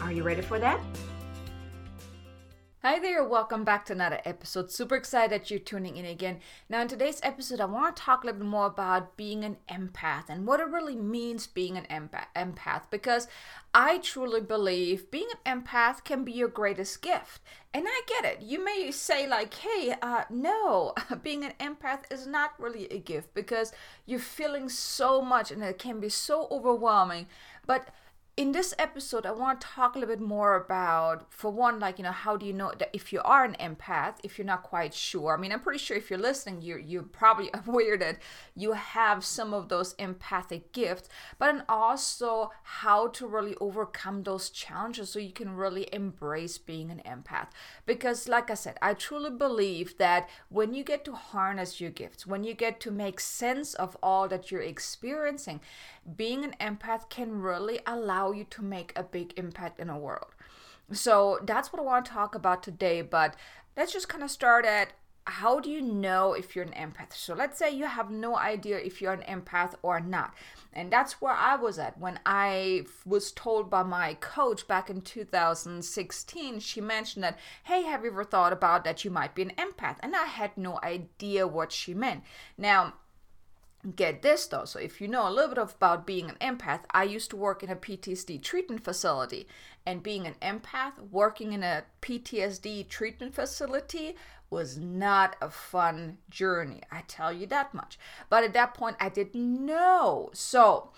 Are you ready for that? Hi there, welcome back to another episode. Super excited that you're tuning in again. Now, in today's episode, I want to talk a little bit more about being an empath and what it really means being an empath because I truly believe being an empath can be your greatest gift. And I get it. You may say, like, hey, uh, no, being an empath is not really a gift because you're feeling so much and it can be so overwhelming. But in this episode, I want to talk a little bit more about, for one, like, you know, how do you know that if you are an empath, if you're not quite sure? I mean, I'm pretty sure if you're listening, you're, you're probably aware that you have some of those empathic gifts, but and also how to really overcome those challenges so you can really embrace being an empath. Because, like I said, I truly believe that when you get to harness your gifts, when you get to make sense of all that you're experiencing, being an empath can really allow you to make a big impact in the world. So that's what I want to talk about today. But let's just kind of start at how do you know if you're an empath? So let's say you have no idea if you're an empath or not. And that's where I was at when I was told by my coach back in 2016. She mentioned that, hey, have you ever thought about that you might be an empath? And I had no idea what she meant. Now, Get this though, so if you know a little bit about being an empath, I used to work in a PTSD treatment facility, and being an empath, working in a PTSD treatment facility was not a fun journey. I tell you that much. But at that point, I didn't know. So,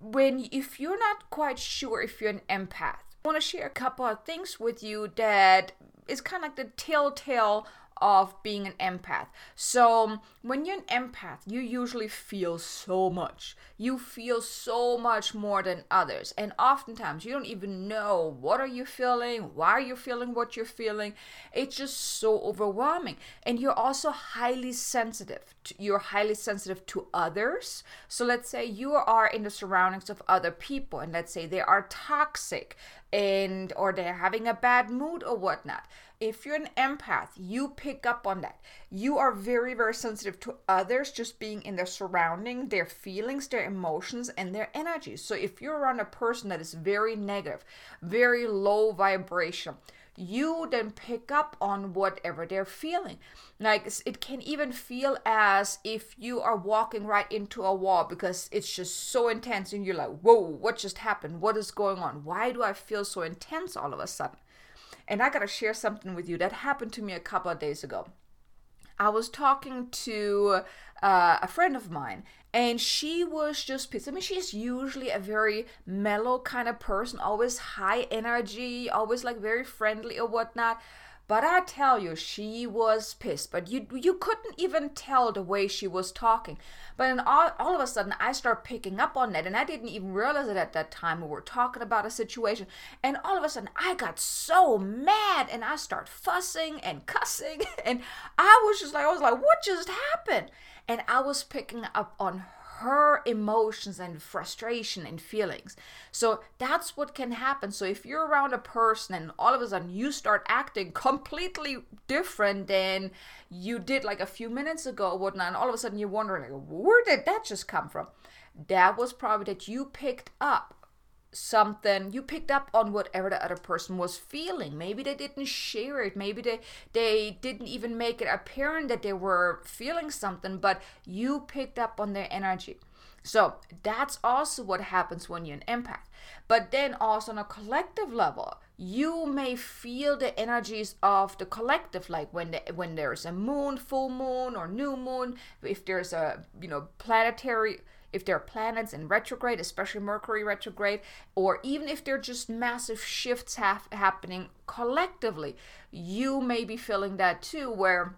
when if you're not quite sure if you're an empath, I want to share a couple of things with you that is kind of like the telltale of being an empath. So, when you're an empath, you usually feel so much. You feel so much more than others. And oftentimes, you don't even know what are you feeling, why are you feeling what you're feeling. It's just so overwhelming. And you're also highly sensitive. You're highly sensitive to others. So, let's say you are in the surroundings of other people and let's say they are toxic and or they're having a bad mood or whatnot if you're an empath, you pick up on that. You are very, very sensitive to others just being in their surrounding, their feelings, their emotions, and their energy. So if you're around a person that is very negative, very low vibration, you then pick up on whatever they're feeling. Like it can even feel as if you are walking right into a wall because it's just so intense and you're like, whoa, what just happened? What is going on? Why do I feel so intense all of a sudden? And I got to share something with you that happened to me a couple of days ago. I was talking to uh, a friend of mine, and she was just pissed. I mean, she's usually a very mellow kind of person, always high energy, always like very friendly or whatnot. But I tell you, she was pissed. But you you couldn't even tell the way she was talking. But then all, all of a sudden, I start picking up on that, and I didn't even realize it at that time. We were talking about a situation, and all of a sudden, I got so mad, and I start fussing and cussing, and I was just like, I was like, what just happened? And I was picking up on her emotions and frustration and feelings. So that's what can happen. So if you're around a person and all of a sudden you start acting completely different than you did like a few minutes ago or whatnot, and all of a sudden you're wondering, like, where did that just come from? That was probably that you picked up something you picked up on whatever the other person was feeling. Maybe they didn't share it. Maybe they they didn't even make it apparent that they were feeling something but you picked up on their energy. So that's also what happens when you're an empath. But then also on a collective level you may feel the energies of the collective like when the, when there's a moon full moon or new moon if there's a you know planetary if there are planets in retrograde especially mercury retrograde or even if there are just massive shifts have, happening collectively you may be feeling that too where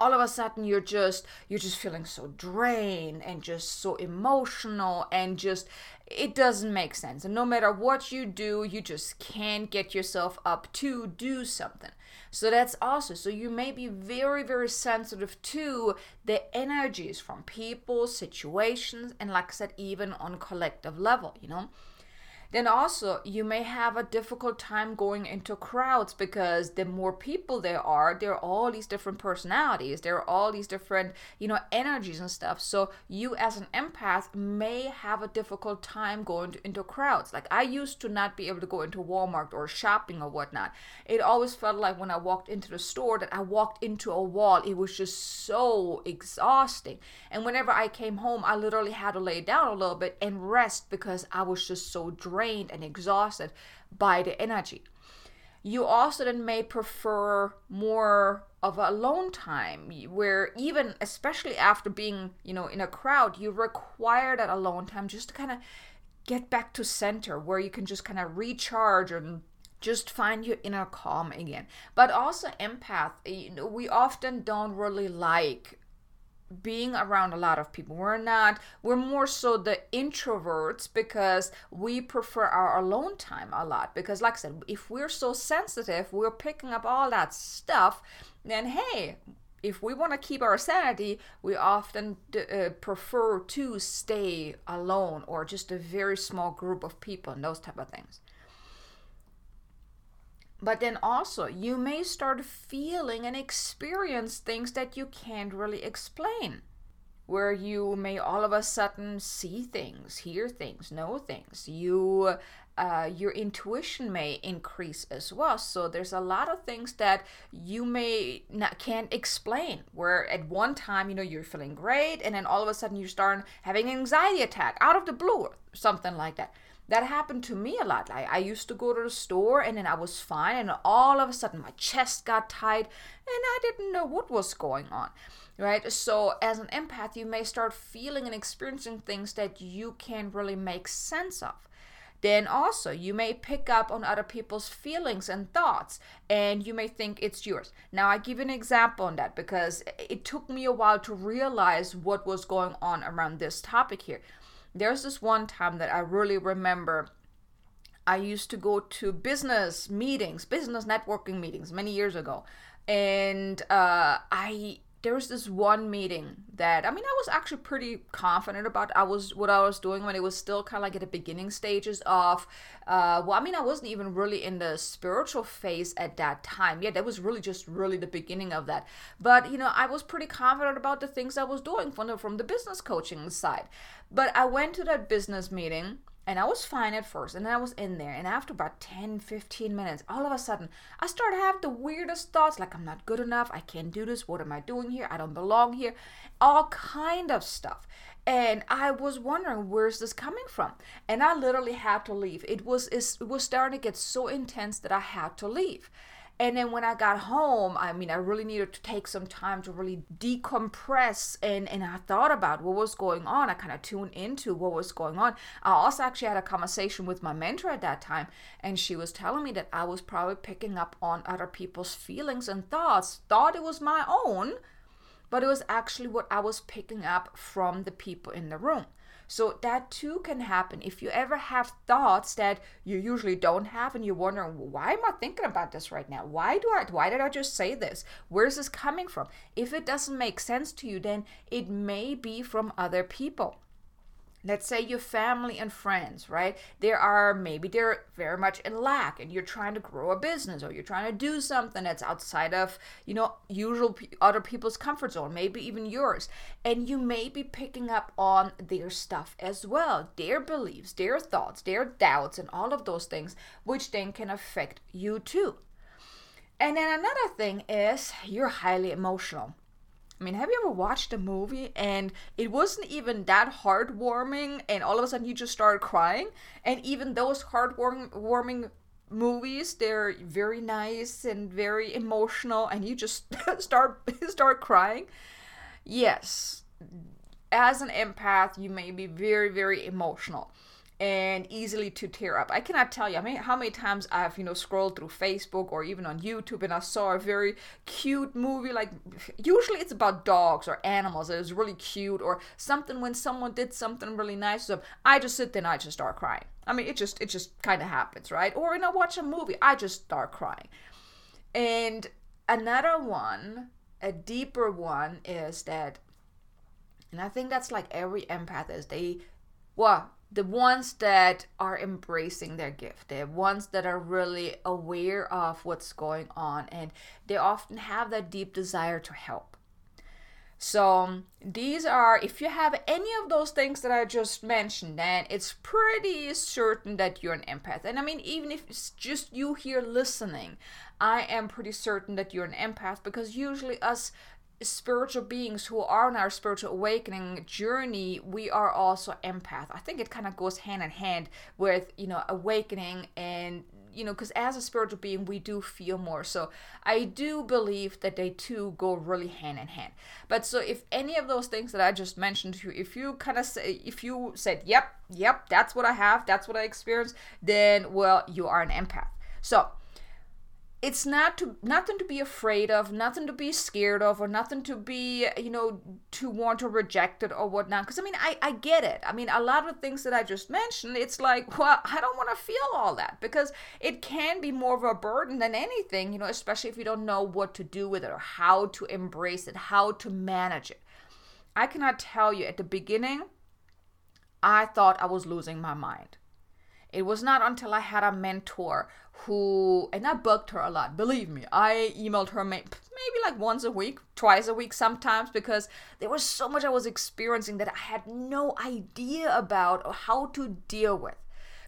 all of a sudden you're just you're just feeling so drained and just so emotional and just it doesn't make sense. And no matter what you do you just can't get yourself up to do something so that's also so you may be very very sensitive to the energies from people situations and like i said even on collective level you know then also you may have a difficult time going into crowds because the more people there are there are all these different personalities there are all these different you know energies and stuff. So you as an empath may have a difficult time going to, into crowds. Like i used to not be able to go into walmart or shopping or whatnot. It always felt like when i walked into the store that i walked into a wall. It was just so exhausting. And whenever i came home i literally had to lay down a little bit and rest because i was just so drained drained and exhausted by the energy. You also then may prefer more of a alone time where even especially after being, you know, in a crowd, you require that alone time just to kind of get back to center where you can just kind of recharge and just find your inner calm again. But also empath, you know, we often don't really like being around a lot of people. We're not, we're more so the introverts because we prefer our alone time a lot. Because, like I said, if we're so sensitive, we're picking up all that stuff, then hey, if we want to keep our sanity, we often uh, prefer to stay alone or just a very small group of people and those type of things. But then also, you may start feeling and experience things that you can't really explain. Where you may all of a sudden see things, hear things, know things. You, uh, your intuition may increase as well. So there's a lot of things that you may not can't explain. Where at one time, you know, you're feeling great, and then all of a sudden you start having an anxiety attack out of the blue, or something like that that happened to me a lot. Like I used to go to the store and then I was fine, and all of a sudden my chest got tight and I didn't know what was going on. Right? So, as an empath, you may start feeling and experiencing things that you can't really make sense of. Then, also, you may pick up on other people's feelings and thoughts, and you may think it's yours. Now, I give an example on that because it took me a while to realize what was going on around this topic here there's this one time that I really remember. I used to go to business meetings, business networking meetings many years ago. And uh, I there was this one meeting that I mean I was actually pretty confident about I was what I was doing when it was still kind of like at the beginning stages of uh, well I mean I wasn't even really in the spiritual phase at that time. Yeah that was really just really the beginning of that. But you know I was pretty confident about the things I was doing from the from the business coaching side. But I went to that business meeting and I was fine at first, and I was in there. And after about 10, 15 minutes, all of a sudden, I started having the weirdest thoughts like, I'm not good enough. I can't do this. What am I doing here? I don't belong here. All kind of stuff. And I was wondering, where's this coming from? And I literally had to leave. It was, it was starting to get so intense that I had to leave. And then when I got home, I mean, I really needed to take some time to really decompress. And, and I thought about what was going on. I kind of tuned into what was going on. I also actually had a conversation with my mentor at that time. And she was telling me that I was probably picking up on other people's feelings and thoughts, thought it was my own, but it was actually what I was picking up from the people in the room. So that too can happen. If you ever have thoughts that you usually don't have and you're wondering, why am I thinking about this right now? Why do I why did I just say this? Where's this coming from? If it doesn't make sense to you, then it may be from other people let's say your family and friends right? There are maybe they're very much in lack and you're trying to grow a business or you're trying to do something that's outside of you know usual p- other people's comfort zone maybe even yours. And you may be picking up on their stuff as well their beliefs their thoughts their doubts and all of those things which then can affect you too. And then another thing is you're highly emotional I mean, have you ever watched a movie and it wasn't even that heartwarming and all of a sudden you just start crying? And even those heartwarming movies they're very nice and very emotional and you just start start crying? Yes. As an empath you may be very very emotional and easily to tear up. I cannot tell you I mean how many times I've you know scrolled through Facebook or even on YouTube and I saw a very cute movie like usually it's about dogs or animals it was really cute or something when someone did something really nice them I just sit there and I just start crying. I mean it just it just kind of happens right or when I watch a movie I just start crying. And another one a deeper one is that and I think that's like every empath is they well the ones that are embracing their gift, the ones that are really aware of what's going on, and they often have that deep desire to help. So, um, these are, if you have any of those things that I just mentioned, then it's pretty certain that you're an empath. And I mean, even if it's just you here listening, I am pretty certain that you're an empath because usually us spiritual beings who are on our spiritual awakening journey, we are also empath. I think it kind of goes hand in hand with, you know, awakening and you know, because as a spiritual being, we do feel more. So I do believe that they two go really hand in hand. But so if any of those things that I just mentioned to you, if you kind of say, if you said, yep, yep, that's what I have, that's what I experienced, then well, you are an empath. So it's not to nothing to be afraid of nothing to be scared of or nothing to be you know to want to reject it or whatnot. Because i mean I, I get it. I mean a lot of things that i just mentioned it's like well i don't want to feel all that because it can be more of a burden than anything you know especially if you don't know what to do with it or how to embrace it how to manage it. I cannot tell you at the beginning i thought i was losing my mind it was not until I had a mentor who, and I bugged her a lot, believe me. I emailed her maybe like once a week, twice a week sometimes, because there was so much I was experiencing that I had no idea about or how to deal with.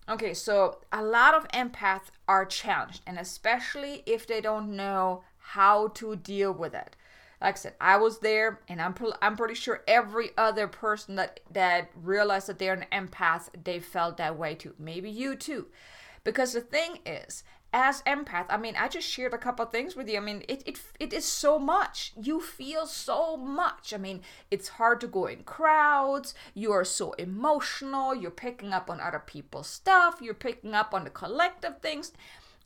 Okay, so a lot of empaths are challenged, and especially if they don't know how to deal with it like I said, I was there, and I'm I'm pretty sure every other person that that realized that they're an empath, they felt that way too. Maybe you too, because the thing is, as empath, I mean, I just shared a couple things with you. I mean, it, it it is so much. You feel so much. I mean, it's hard to go in crowds. You are so emotional. You're picking up on other people's stuff. You're picking up on the collective things.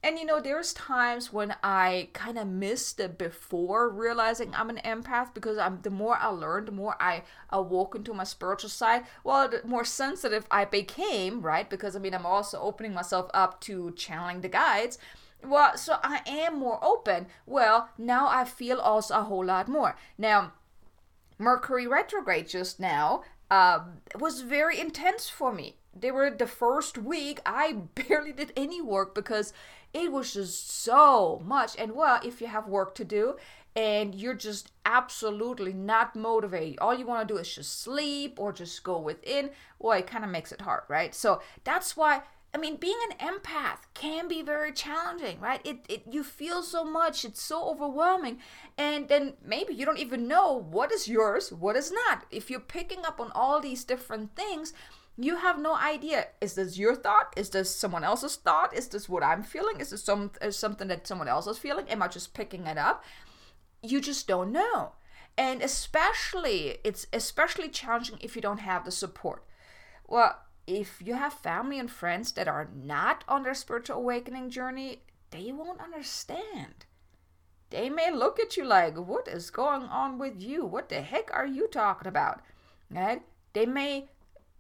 And you know, there's times when I kind of missed it before realizing I'm an empath because I'm the more I learned, the more I awoke into my spiritual side, well, the more sensitive I became, right? Because I mean, I'm also opening myself up to channeling the guides. Well, so I am more open. Well, now I feel also a whole lot more. Now, Mercury retrograde just now um, was very intense for me. They were the first week I barely did any work because it was just so much. And well, if you have work to do and you're just absolutely not motivated, all you want to do is just sleep or just go within, well, it kind of makes it hard, right? So that's why. I mean, being an empath can be very challenging, right? It, it you feel so much, it's so overwhelming, and then maybe you don't even know what is yours, what is not. If you're picking up on all these different things, you have no idea. Is this your thought? Is this someone else's thought? Is this what i'm feeling? Is this some is something that someone else is feeling? Am i just picking it up? You just don't know. And especially it's especially challenging if you don't have the support. Well if you have family and friends that are not on their spiritual awakening journey they won't understand. They may look at you like what is going on with you? What the heck are you talking about? Right? They may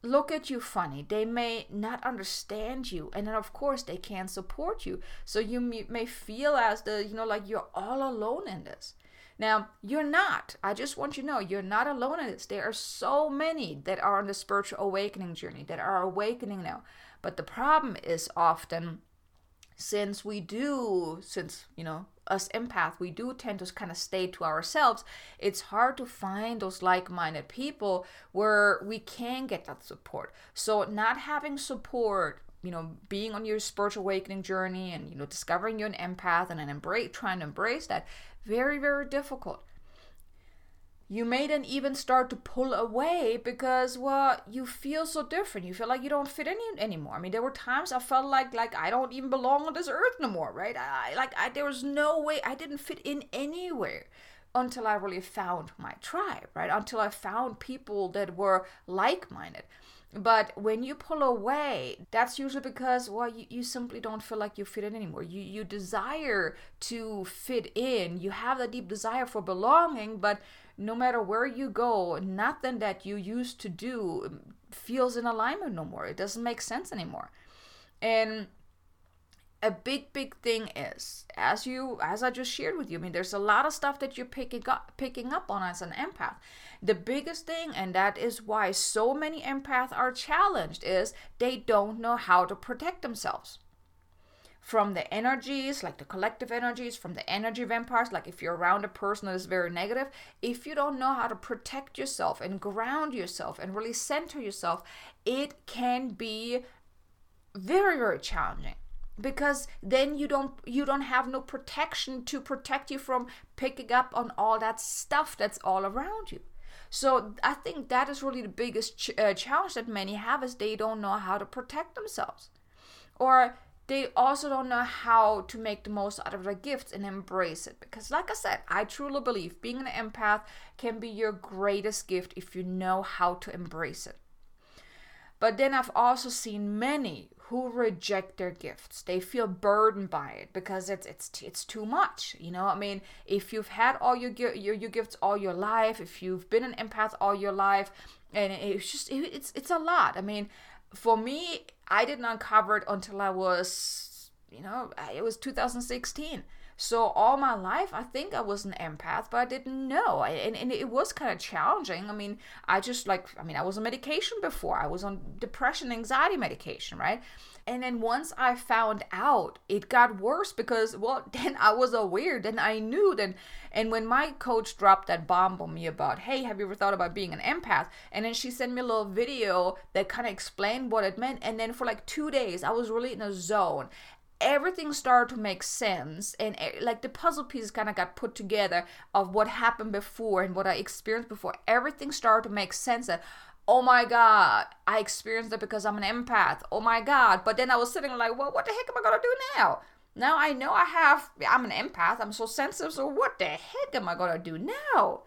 look at you funny. They may not understand you, and then of course they can't support you. So you may feel as the you know like you're all alone in this. Now you're not. I just want you to know you're not alone in this. There are so many that are on the spiritual awakening journey that are awakening now. But the problem is often since we do since you know us empath we do tend to kind of stay to ourselves it's hard to find those like-minded people where we can get that support. So not having support you know being on your spiritual awakening journey and you know discovering you're an empath and then embrace trying to embrace that very very difficult you may then even start to pull away because well you feel so different. You feel like you don't fit in anymore. I mean there were times i felt like like i don't even belong on this earth no more right? I like I, there was no way i didn't fit in anywhere until i really found my tribe right? Until i found people that were like-minded. But when you pull away, that's usually because, well, you, you simply don't feel like you fit in anymore. You, you desire to fit in. You have that deep desire for belonging, but no matter where you go, nothing that you used to do feels in alignment no more. It doesn't make sense anymore. And a big big thing is as you as i just shared with you i mean there's a lot of stuff that you're picking up picking up on as an empath the biggest thing and that is why so many empaths are challenged is they don't know how to protect themselves from the energies, like the collective energies, from the energy vampires. Like if you're around a person that is very negative, if you don't know how to protect yourself and ground yourself and really center yourself, it can be very, very challenging because then you don't you don't have no protection to protect you from picking up on all that stuff that's all around you so i think that is really the biggest ch- uh, challenge that many have is they don't know how to protect themselves or they also don't know how to make the most out of their gifts and embrace it. Because, like I said, I truly believe being an empath can be your greatest gift if you know how to embrace it. But then I've also seen many who reject their gifts. They feel burdened by it because it's it's it's too much. You know, I mean, if you've had all your your, your gifts all your life, if you've been an empath all your life, and it's just it, it's it's a lot. I mean, for me, I didn't uncover it until I was, you know, uh, it was 2016. So all my life, I think I was an empath, but I didn't know, and, and it was kind of challenging. I mean, I just like, I mean, I was on medication before. I was on depression, anxiety medication, right? And then once I found out, it got worse because, well, then I was aware, then I knew. Then, and when my coach dropped that bomb on me about, hey, have you ever thought about being an empath? And then she sent me a little video that kind of explained what it meant. And then for like two days, I was really in a zone everything started to make sense and eh, like the puzzle pieces kind of got put together of what happened before and what i experienced before everything started to make sense that oh my god i experienced it because i'm an empath. Oh my god. But then i was sitting like well what the heck am i gonna do now? Now i know i have i'm an empath. I'm so sensitive. So what the heck am i gonna do now?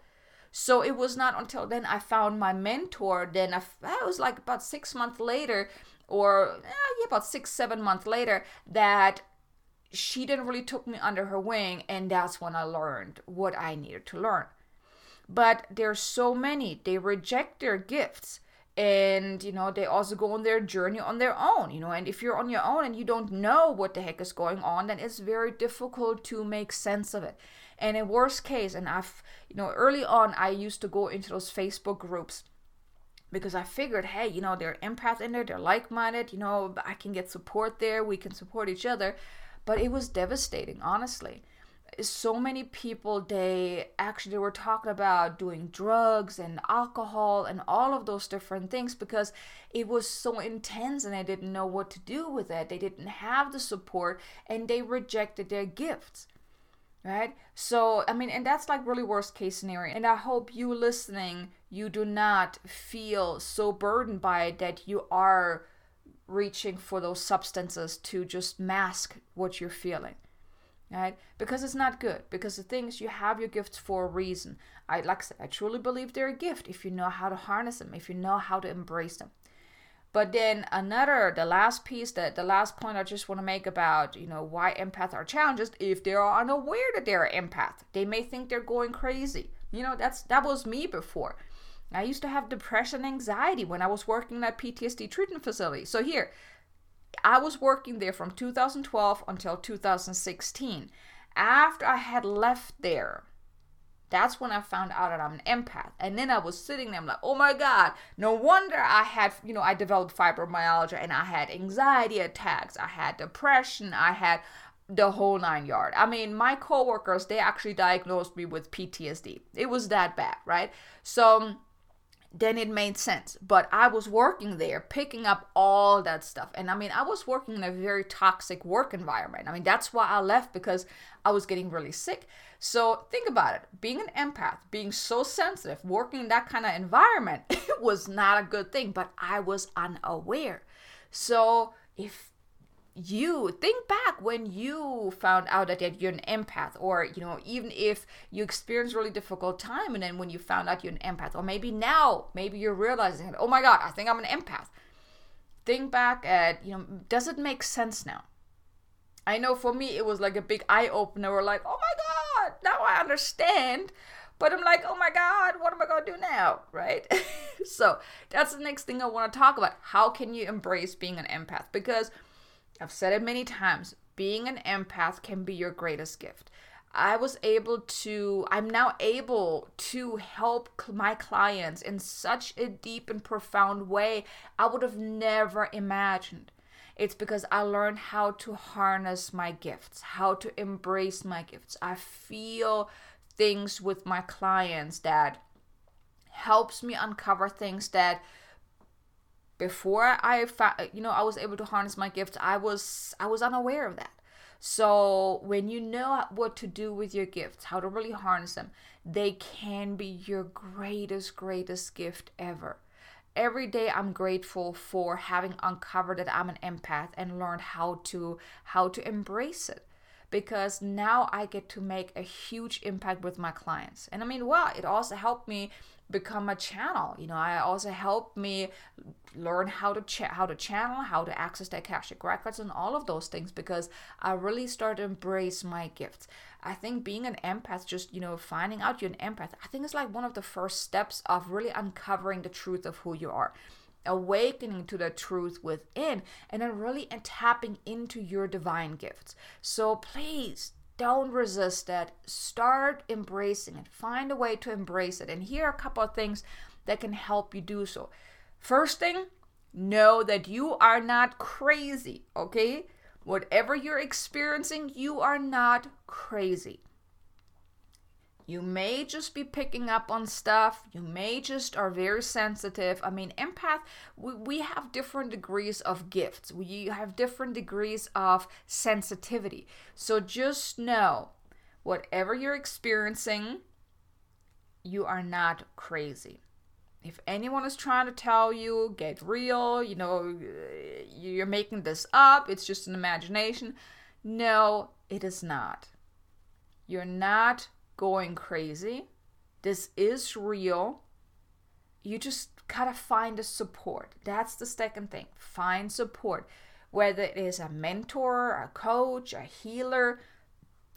So it was not until then i found my mentor. Then i, was like about six months later or eh, yeah, about six seven months later that she didn't really took me under her wing. And that's when i learned what i needed to learn but there's so many they reject their gifts and you know they also go on their journey on their own you know and if you're on your own and you don't know what the heck is going on then it's very difficult to make sense of it and in worst case and i've you know early on i used to go into those facebook groups because I figured, hey, you know, they're empaths in there, they're like minded, you know, I can get support there, we can support each other. But it was devastating, honestly. So many people, they actually were talking about doing drugs and alcohol and all of those different things because it was so intense and they didn't know what to do with it. They didn't have the support and they rejected their gifts right? So i mean and that's like really worst case scenario. And i hope you listening you do not feel so burdened by it that you are reaching for those substances to just mask what you're feeling right because it's not good because the things you have your gifts for a reason i like i said i truly believe they're a gift if you know how to harness them if you know how to embrace them but then another, the last piece that the last point I just want to make about, you know, why empaths are challenges if they are unaware that they're an empath. They may think they're going crazy. You know, that's that was me before. I used to have depression anxiety when I was working at PTSD treatment facility. So here, I was working there from 2012 until 2016. After I had left there, that's when I found out that I'm an empath. And then I was sitting there, I'm like, oh my God, no wonder I had, you know, I developed fibromyalgia and I had anxiety attacks, I had depression, I had the whole nine yard. I mean, my coworkers, they actually diagnosed me with PTSD. It was that bad, right? So then it made sense. But I was working there, picking up all that stuff. And I mean, I was working in a very toxic work environment. I mean, that's why I left because I was getting really sick. So think about it. Being an empath, being so sensitive, working in that kind of environment, it was not a good thing, but I was unaware. So if you think back when you found out that you're an empath or you know even if you experienced really difficult time and then when you found out you're an empath or maybe now maybe you're realizing oh my god i think i'm an empath. Think back at you know does it make sense now? I know for me it was like a big eye opener we're like oh my god now i understand. But i'm like oh my god what am i going to do now? Right? So that's the next thing i want to talk about. How can you embrace being an empath? Because I've said it many times being an empath can be your greatest gift. I was able to, I'm now able to help my clients in such a deep and profound way I would have never imagined. It's because I learned how to harness my gifts, how to embrace my gifts. I feel things with my clients that helps me uncover things that before I found, you know I was able to harness my gifts I was I was unaware of that. So when you know what to do with your gifts how to really harness them they can be your greatest greatest gift ever. Every day I'm grateful for having uncovered that I'm an empath and learned how to how to embrace it because now I get to make a huge impact with my clients. And I mean, well, it also helped me become a channel. You know, I also helped me learn how to cha- how to channel, how to access the Akashic records, and all of those things because I really started to embrace my gifts. I think being an empath, just you know, finding out you're an empath, I think it's like one of the first steps of really uncovering the truth of who you are awakening to the truth within and then really tapping into your divine gifts. So please don't resist that. Start embracing it. Find a way to embrace it. And here are a couple of things that can help you do so. First thing, know that you are not crazy, okay? Whatever you're experiencing, you are not crazy. You may just be picking up on stuff. You may just are very sensitive. I mean, empath, we, we have different degrees of gifts. We have different degrees of sensitivity. So just know whatever you're experiencing, you are not crazy. If anyone is trying to tell you, get real, you know, you're making this up, it's just an imagination. No, it is not. You're not going crazy. This is real. You just gotta find a support. That's the second thing. Find support. Whether it is a mentor, a coach, a healer,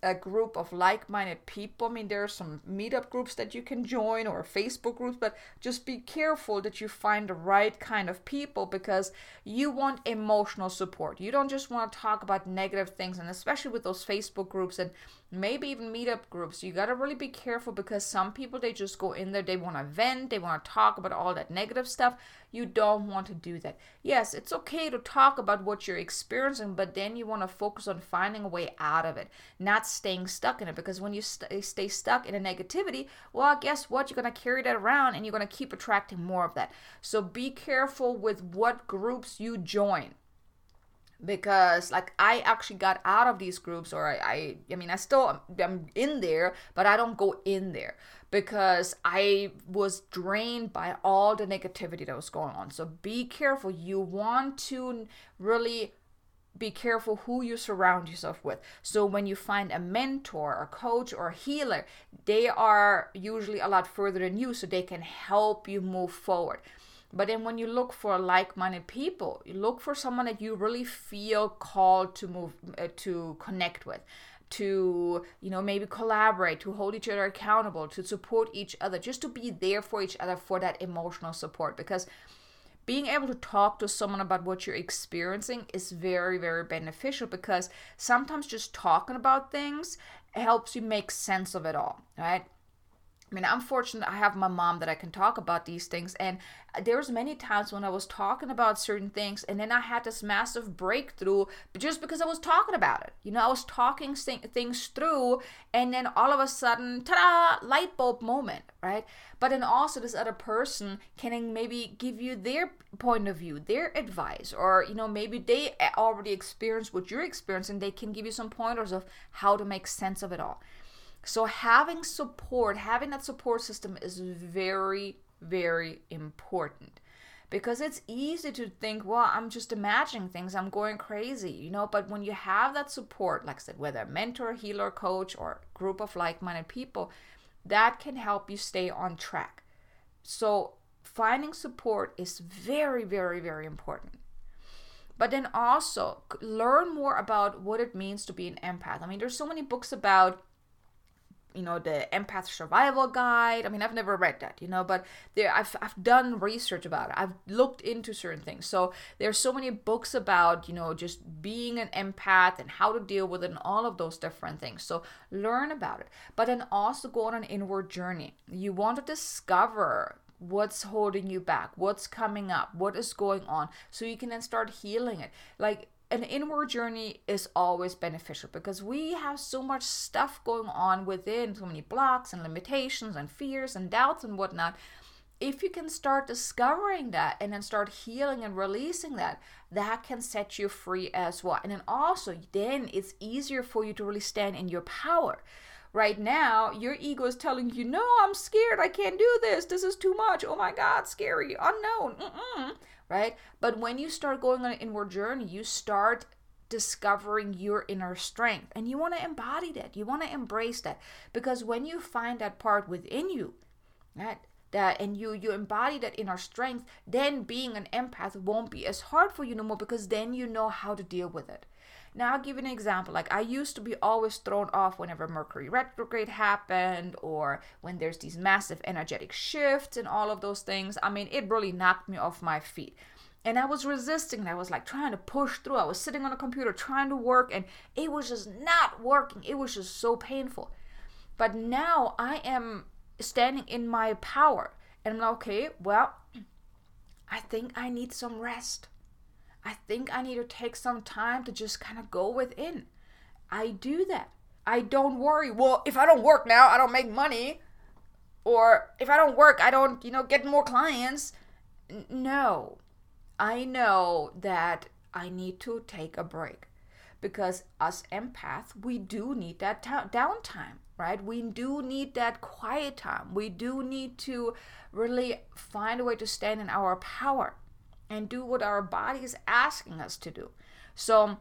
a group of like-minded people. I mean, there are some meetup groups that you can join or Facebook groups, but just be careful that you find the right kind of people because you want emotional support. You don't just want to talk about negative things, and especially with those Facebook groups and maybe even meetup groups, you got to really be careful because some people they just go in there, they want to vent, they want to talk about all that negative stuff. You don't want to do that. Yes, it's okay to talk about what you're experiencing, but then you want to focus on finding a way out of it, not staying stuck in it. Because when you st- stay stuck in a negativity, well, guess what? You're going to carry that around and you're going to keep attracting more of that. So be careful with what groups you join because like i actually got out of these groups or i i, I mean i still i'm in there but i don't go in there because I was drained by all the negativity that was going on. So be careful. You want to really be careful who you surround yourself with. So when you find a mentor, a coach, or a healer, they are usually a lot further than you, so they can help you move forward. But then when you look for like-minded people, you look for someone that you really feel called to move uh, to connect with to you know maybe collaborate to hold each other accountable to support each other just to be there for each other for that emotional support. Because being able to talk to someone about what you're experiencing is very very beneficial because sometimes just talking about things helps you make sense of it all right I mean, I'm fortunate I have my mom that I can talk about these things. And there was many times when I was talking about certain things and then I had this massive breakthrough just because I was talking about it. You know, I was talking things through and then all of a sudden, ta-da, light bulb moment, right? But then also this other person can maybe give you their point of view, their advice, or, you know, maybe they already experienced what you're experiencing. They can give you some pointers of how to make sense of it all. So having support, having that support system is very, very important because it's easy to think, well, I'm just imagining things, I'm going crazy, you know. But when you have that support, like I said, whether a mentor, healer, coach, or group of like minded people, that can help you stay on track. So finding support is very, very, very important. But then also learn more about what it means to be an empath. I mean, there's so many books about you know the empath survival guide. I mean i've never read that you know but there i've, I've done research about it. I've looked into certain things. So there's so many books about you know just being an empath and how to deal with it and all of those different things. So learn about it. But then also go on an inward journey. You want to discover what's holding you back what's coming up what is going on so you can then start healing it. Like an inward journey is always beneficial because we have so much stuff going on within, so many blocks and limitations and fears and doubts and whatnot. If you can start discovering that and then start healing and releasing that, that can set you free as well. And then also, then it's easier for you to really stand in your power. Right now, your ego is telling you, No, I'm scared. I can't do this. This is too much. Oh my God, scary, unknown. Mm-mm right? But when you start going on an inward journey, you start discovering your inner strength and you want to embody that. You want to embrace that because when you find that part within you, that that and you you embody that inner strength, then being an empath won't be as hard for you no more because then you know how to deal with it. Now, I'll give you an example. Like, I used to be always thrown off whenever Mercury retrograde happened or when there's these massive energetic shifts and all of those things. I mean, it really knocked me off my feet. And I was resisting. I was like trying to push through. I was sitting on a computer trying to work, and it was just not working. It was just so painful. But now I am standing in my power. And I'm like, okay, well, I think I need some rest. I think I need to take some time to just kind of go within. I do that. I don't worry. Well, if I don't work now, I don't make money. Or if I don't work, I don't, you know, get more clients. No. I know that I need to take a break because us empaths, we do need that downtime, right? We do need that quiet time. We do need to really find a way to stand in our power and do what our body is asking us to do. So,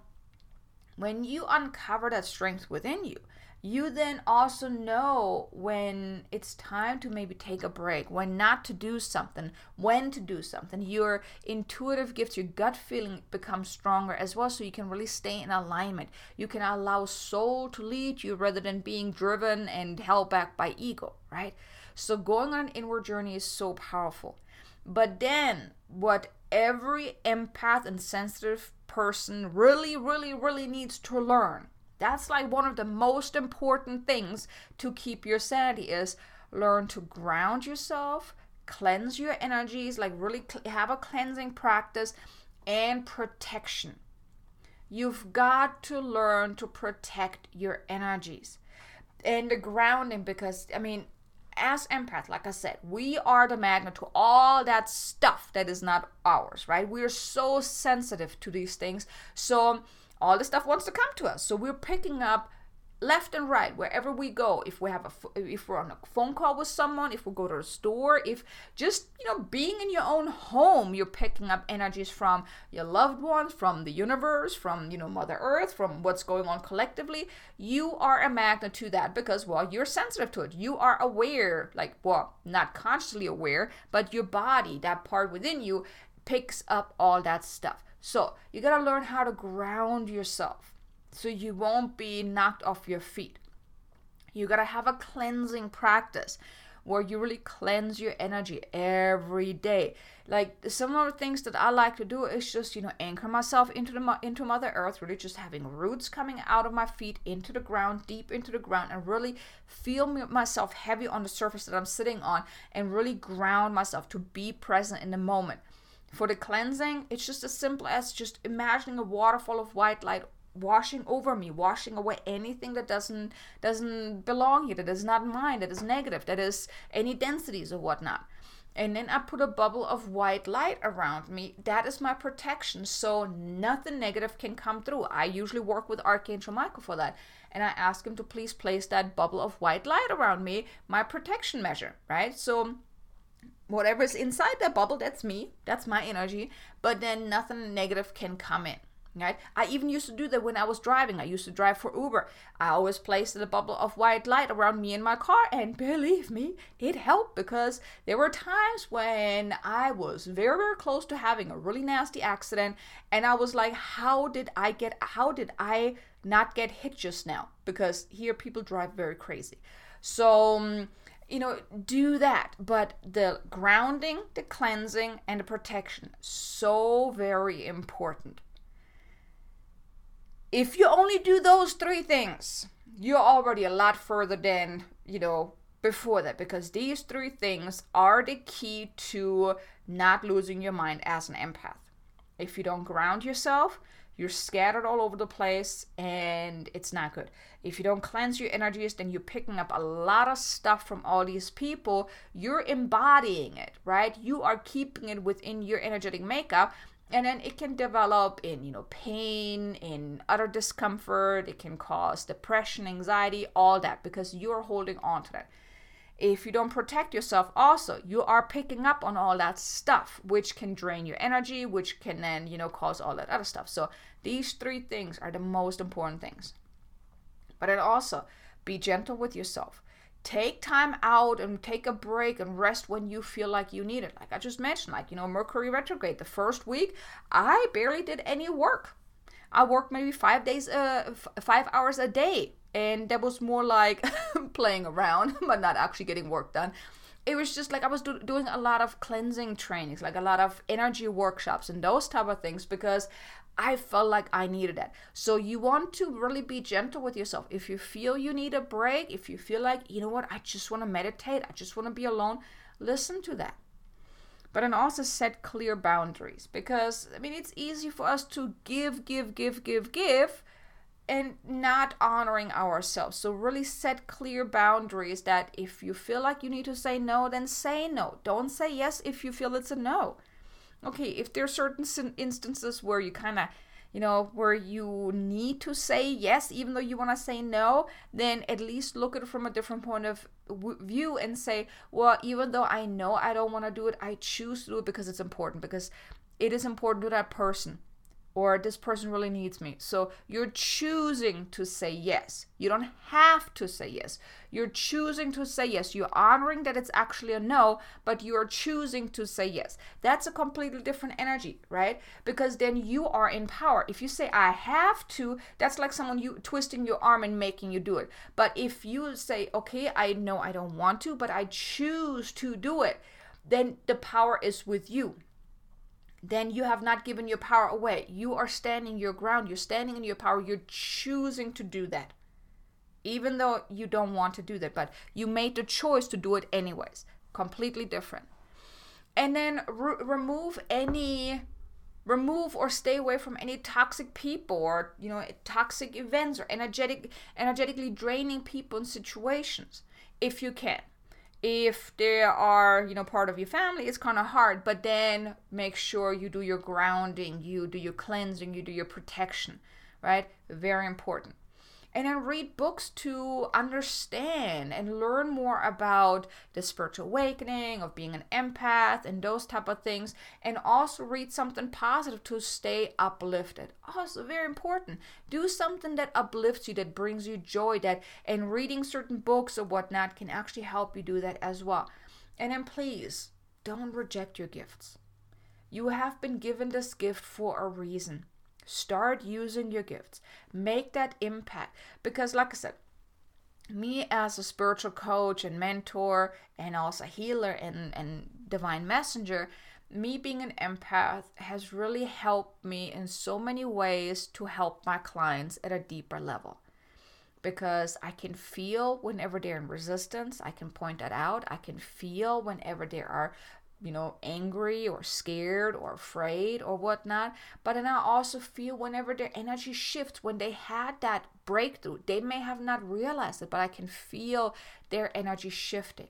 when you uncover that strength within you, you then also know when it's time to maybe take a break, when not to do something, when to do something. Your intuitive gifts, your gut feeling becomes stronger as well, so you can really stay in alignment. You can allow soul to lead you rather than being driven and held back by ego, right? So, going on an inward journey is so powerful. But then, what every empath and sensitive person really, really, really needs to learn. That's like one of the most important things to keep your sanity is learn to ground yourself, cleanse your energies, like really cl- have a cleansing practice and protection. You've got to learn to protect your energies and the grounding because I mean as empath, like I said, we are the magnet to all that stuff that is not ours, right? We're so sensitive to these things. So all the stuff wants to come to us. So we're picking up left and right wherever we go if we have a if we're on a phone call with someone if we go to the store if just you know being in your own home you're picking up energies from your loved ones from the universe from you know mother earth from what's going on collectively you are a magnet to that because well you're sensitive to it. You are aware like well not consciously aware but your body that part within you picks up all that stuff. So you got to learn how to ground yourself so you won't be knocked off your feet. You got to have a cleansing practice where you really cleanse your energy every day. Like some of the things that I like to do is just you know anchor myself into the into Mother Earth, really just having roots coming out of my feet into the ground, deep into the ground, and really feel myself heavy on the surface that I'm sitting on, and really ground myself to be present in the moment. For the cleansing, it's just as simple as just imagining a waterfall of white light washing over me washing away anything that doesn't doesn't belong here that is not mine that is negative that is any densities or whatnot and then I put a bubble of white light around me. That is my protection, so nothing negative can come through. I usually work with Archangel Michael for that, and I ask him to please place that bubble of white light around me, my protection measure, right? So whatever is inside that bubble, that's me, that's my energy, but then nothing negative can come in right i even used to do that when i was driving. I used to drive for uber. I always placed a bubble of white light around me in my car and believe me it helped because there were times when i was very very close to having a really nasty accident and i was like how did i get how did i not get hit just now? Because here people drive very crazy. So um, you know, do that. But the grounding, the cleansing, and the protection, so very important if you only do those three things, you're already a lot further than, you know, before that because these three things are the key to not losing your mind as an empath. If you don't ground yourself, you're scattered all over the place and it's not good. If you don't cleanse your energies, then you're picking up a lot of stuff from all these people. You're embodying it, right? You are keeping it within your energetic makeup and then it can develop in you know pain in utter discomfort it can cause depression anxiety all that because you're holding on to that. If you don't protect yourself also you are picking up on all that stuff which can drain your energy which can then you know cause all that other stuff. So these three things are the most important things. But then also be gentle with yourself take time out and take a break and rest when you feel like you need it. Like I just mentioned, like, you know, Mercury retrograde, the first week, I barely did any work. I worked maybe five days, uh, f- five hours a day. And that was more like playing around, but not actually getting work done. It was just like I was do- doing a lot of cleansing trainings, like a lot of energy workshops and those type of things because I felt like I needed that. So you want to really be gentle with yourself. If you feel you need a break, if you feel like, you know what, I just want to meditate, I just want to be alone, listen to that. But then also set clear boundaries because I mean it's easy for us to give, give, give, give, give and not honoring ourselves. So really set clear boundaries that if you feel like you need to say no, then say no. Don't say yes if you feel it's a no okay, if there are certain instances where you kind of you know, where you need to say yes, even though you want to say no, then at least look at it from a different point of view and say, well, even though I know I don't want to do it, I choose to do it because it's important, because it is important to that person or this person really needs me. So you're choosing to say yes. You don't have to say yes. You're choosing to say yes. You're honoring that it's actually a no, but you're choosing to say yes. That's a completely different energy, right? Because then you are in power. If you say I have to, that's like someone you twisting your arm and making you do it. But if you say, okay, I know I don't want to, but I choose to do it, then the power is with you then you have not given your power away. You are standing your ground. You're standing in your power. You're choosing to do that. Even though you don't want to do that, but you made the choice to do it anyways. Completely different. And then re- remove any remove or stay away from any toxic people or you know toxic events or energetic energetically draining people and situations if you can if they are you know part of your family it's kind of hard but then make sure you do your grounding you do your cleansing you do your protection right? Very important and then read books to understand and learn more about the spiritual awakening of being an empath and those type of things and also read something positive to stay uplifted. Also very important. Do something that uplifts you that brings you joy that and reading certain books or whatnot can actually help you do that as well. And then please don't reject your gifts. You have been given this gift for a reason Start using your gifts. Make that impact. Because, like I said, me as a spiritual coach and mentor and also healer and, and divine messenger, me being an empath has really helped me in so many ways to help my clients at a deeper level. Because I can feel whenever they're in resistance, I can point that out. I can feel whenever there are you know, angry or scared or afraid or whatnot. But then I also feel whenever their energy shifts, when they had that breakthrough, they may have not realized it, but I can feel their energy shifting.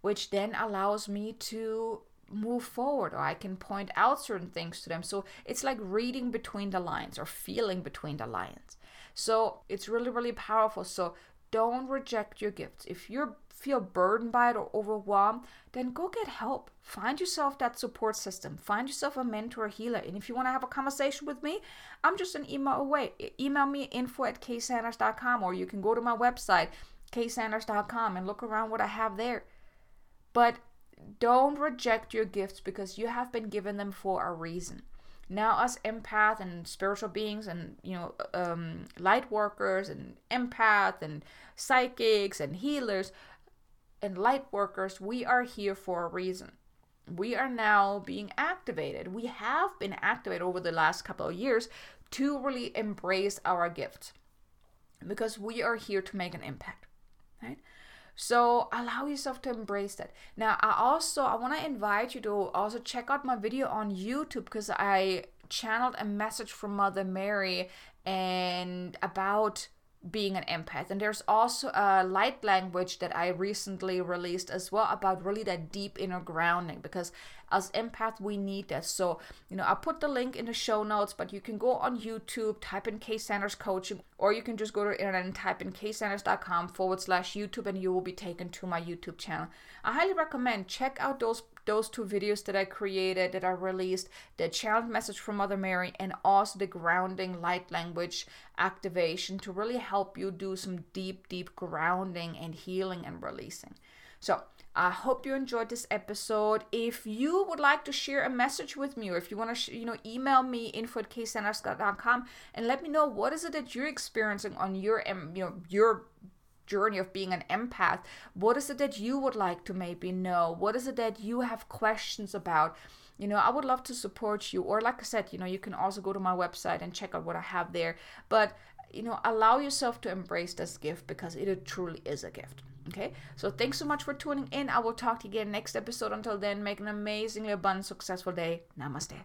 which then allows me to move forward or I can point out certain things to them. So it's like reading between the lines or feeling between the lines. So it's really, really powerful. So don't reject your gifts. If you feel burdened by it or overwhelmed, then go get help. Find yourself that support system. Find yourself a mentor, a healer. And if you want to have a conversation with me, I'm just an email away. Email me info at ksanders.com or you can go to my website, ksanders.com, and look around what I have there. But don't reject your gifts because you have been given them for a reason. Now, us empath and spiritual beings, and you know, um, light workers and empath and psychics and healers and light workers, we are here for a reason. We are now being activated. We have been activated over the last couple of years to really embrace our gift because we are here to make an impact, right? So allow yourself to embrace that. Now, I also I want to invite you to also check out my video on YouTube because I channeled a message from Mother Mary and about being an empath. And there's also a light language that I recently released as well about really that deep inner grounding because as empath we need that. So, you know, I'll put the link in the show notes, but you can go on YouTube, type in K Sanders coaching, or you can just go to the internet and type in ksanders.com forward slash YouTube and you will be taken to my YouTube channel. I highly recommend check out those those two videos that I created, that I released, the challenge message from Mother Mary, and also the grounding light language activation to really help you do some deep, deep grounding and healing and releasing. So, I hope you enjoyed this episode. If you would like to share a message with me, or if you want to, sh- you know, email me info at and let me know what is it that you're experiencing on your, you know, your journey of being an empath. What is it that you would like to maybe know? What is it that you have questions about? You know, I would love to support you. Or, like I said, you know, you can also go to my website and check out what I have there. But, you know, allow yourself to embrace this gift because it truly is a gift. Okay, so thanks so much for tuning in. I will talk to you again next episode. Until then, make an amazingly abundant, successful day. Namaste.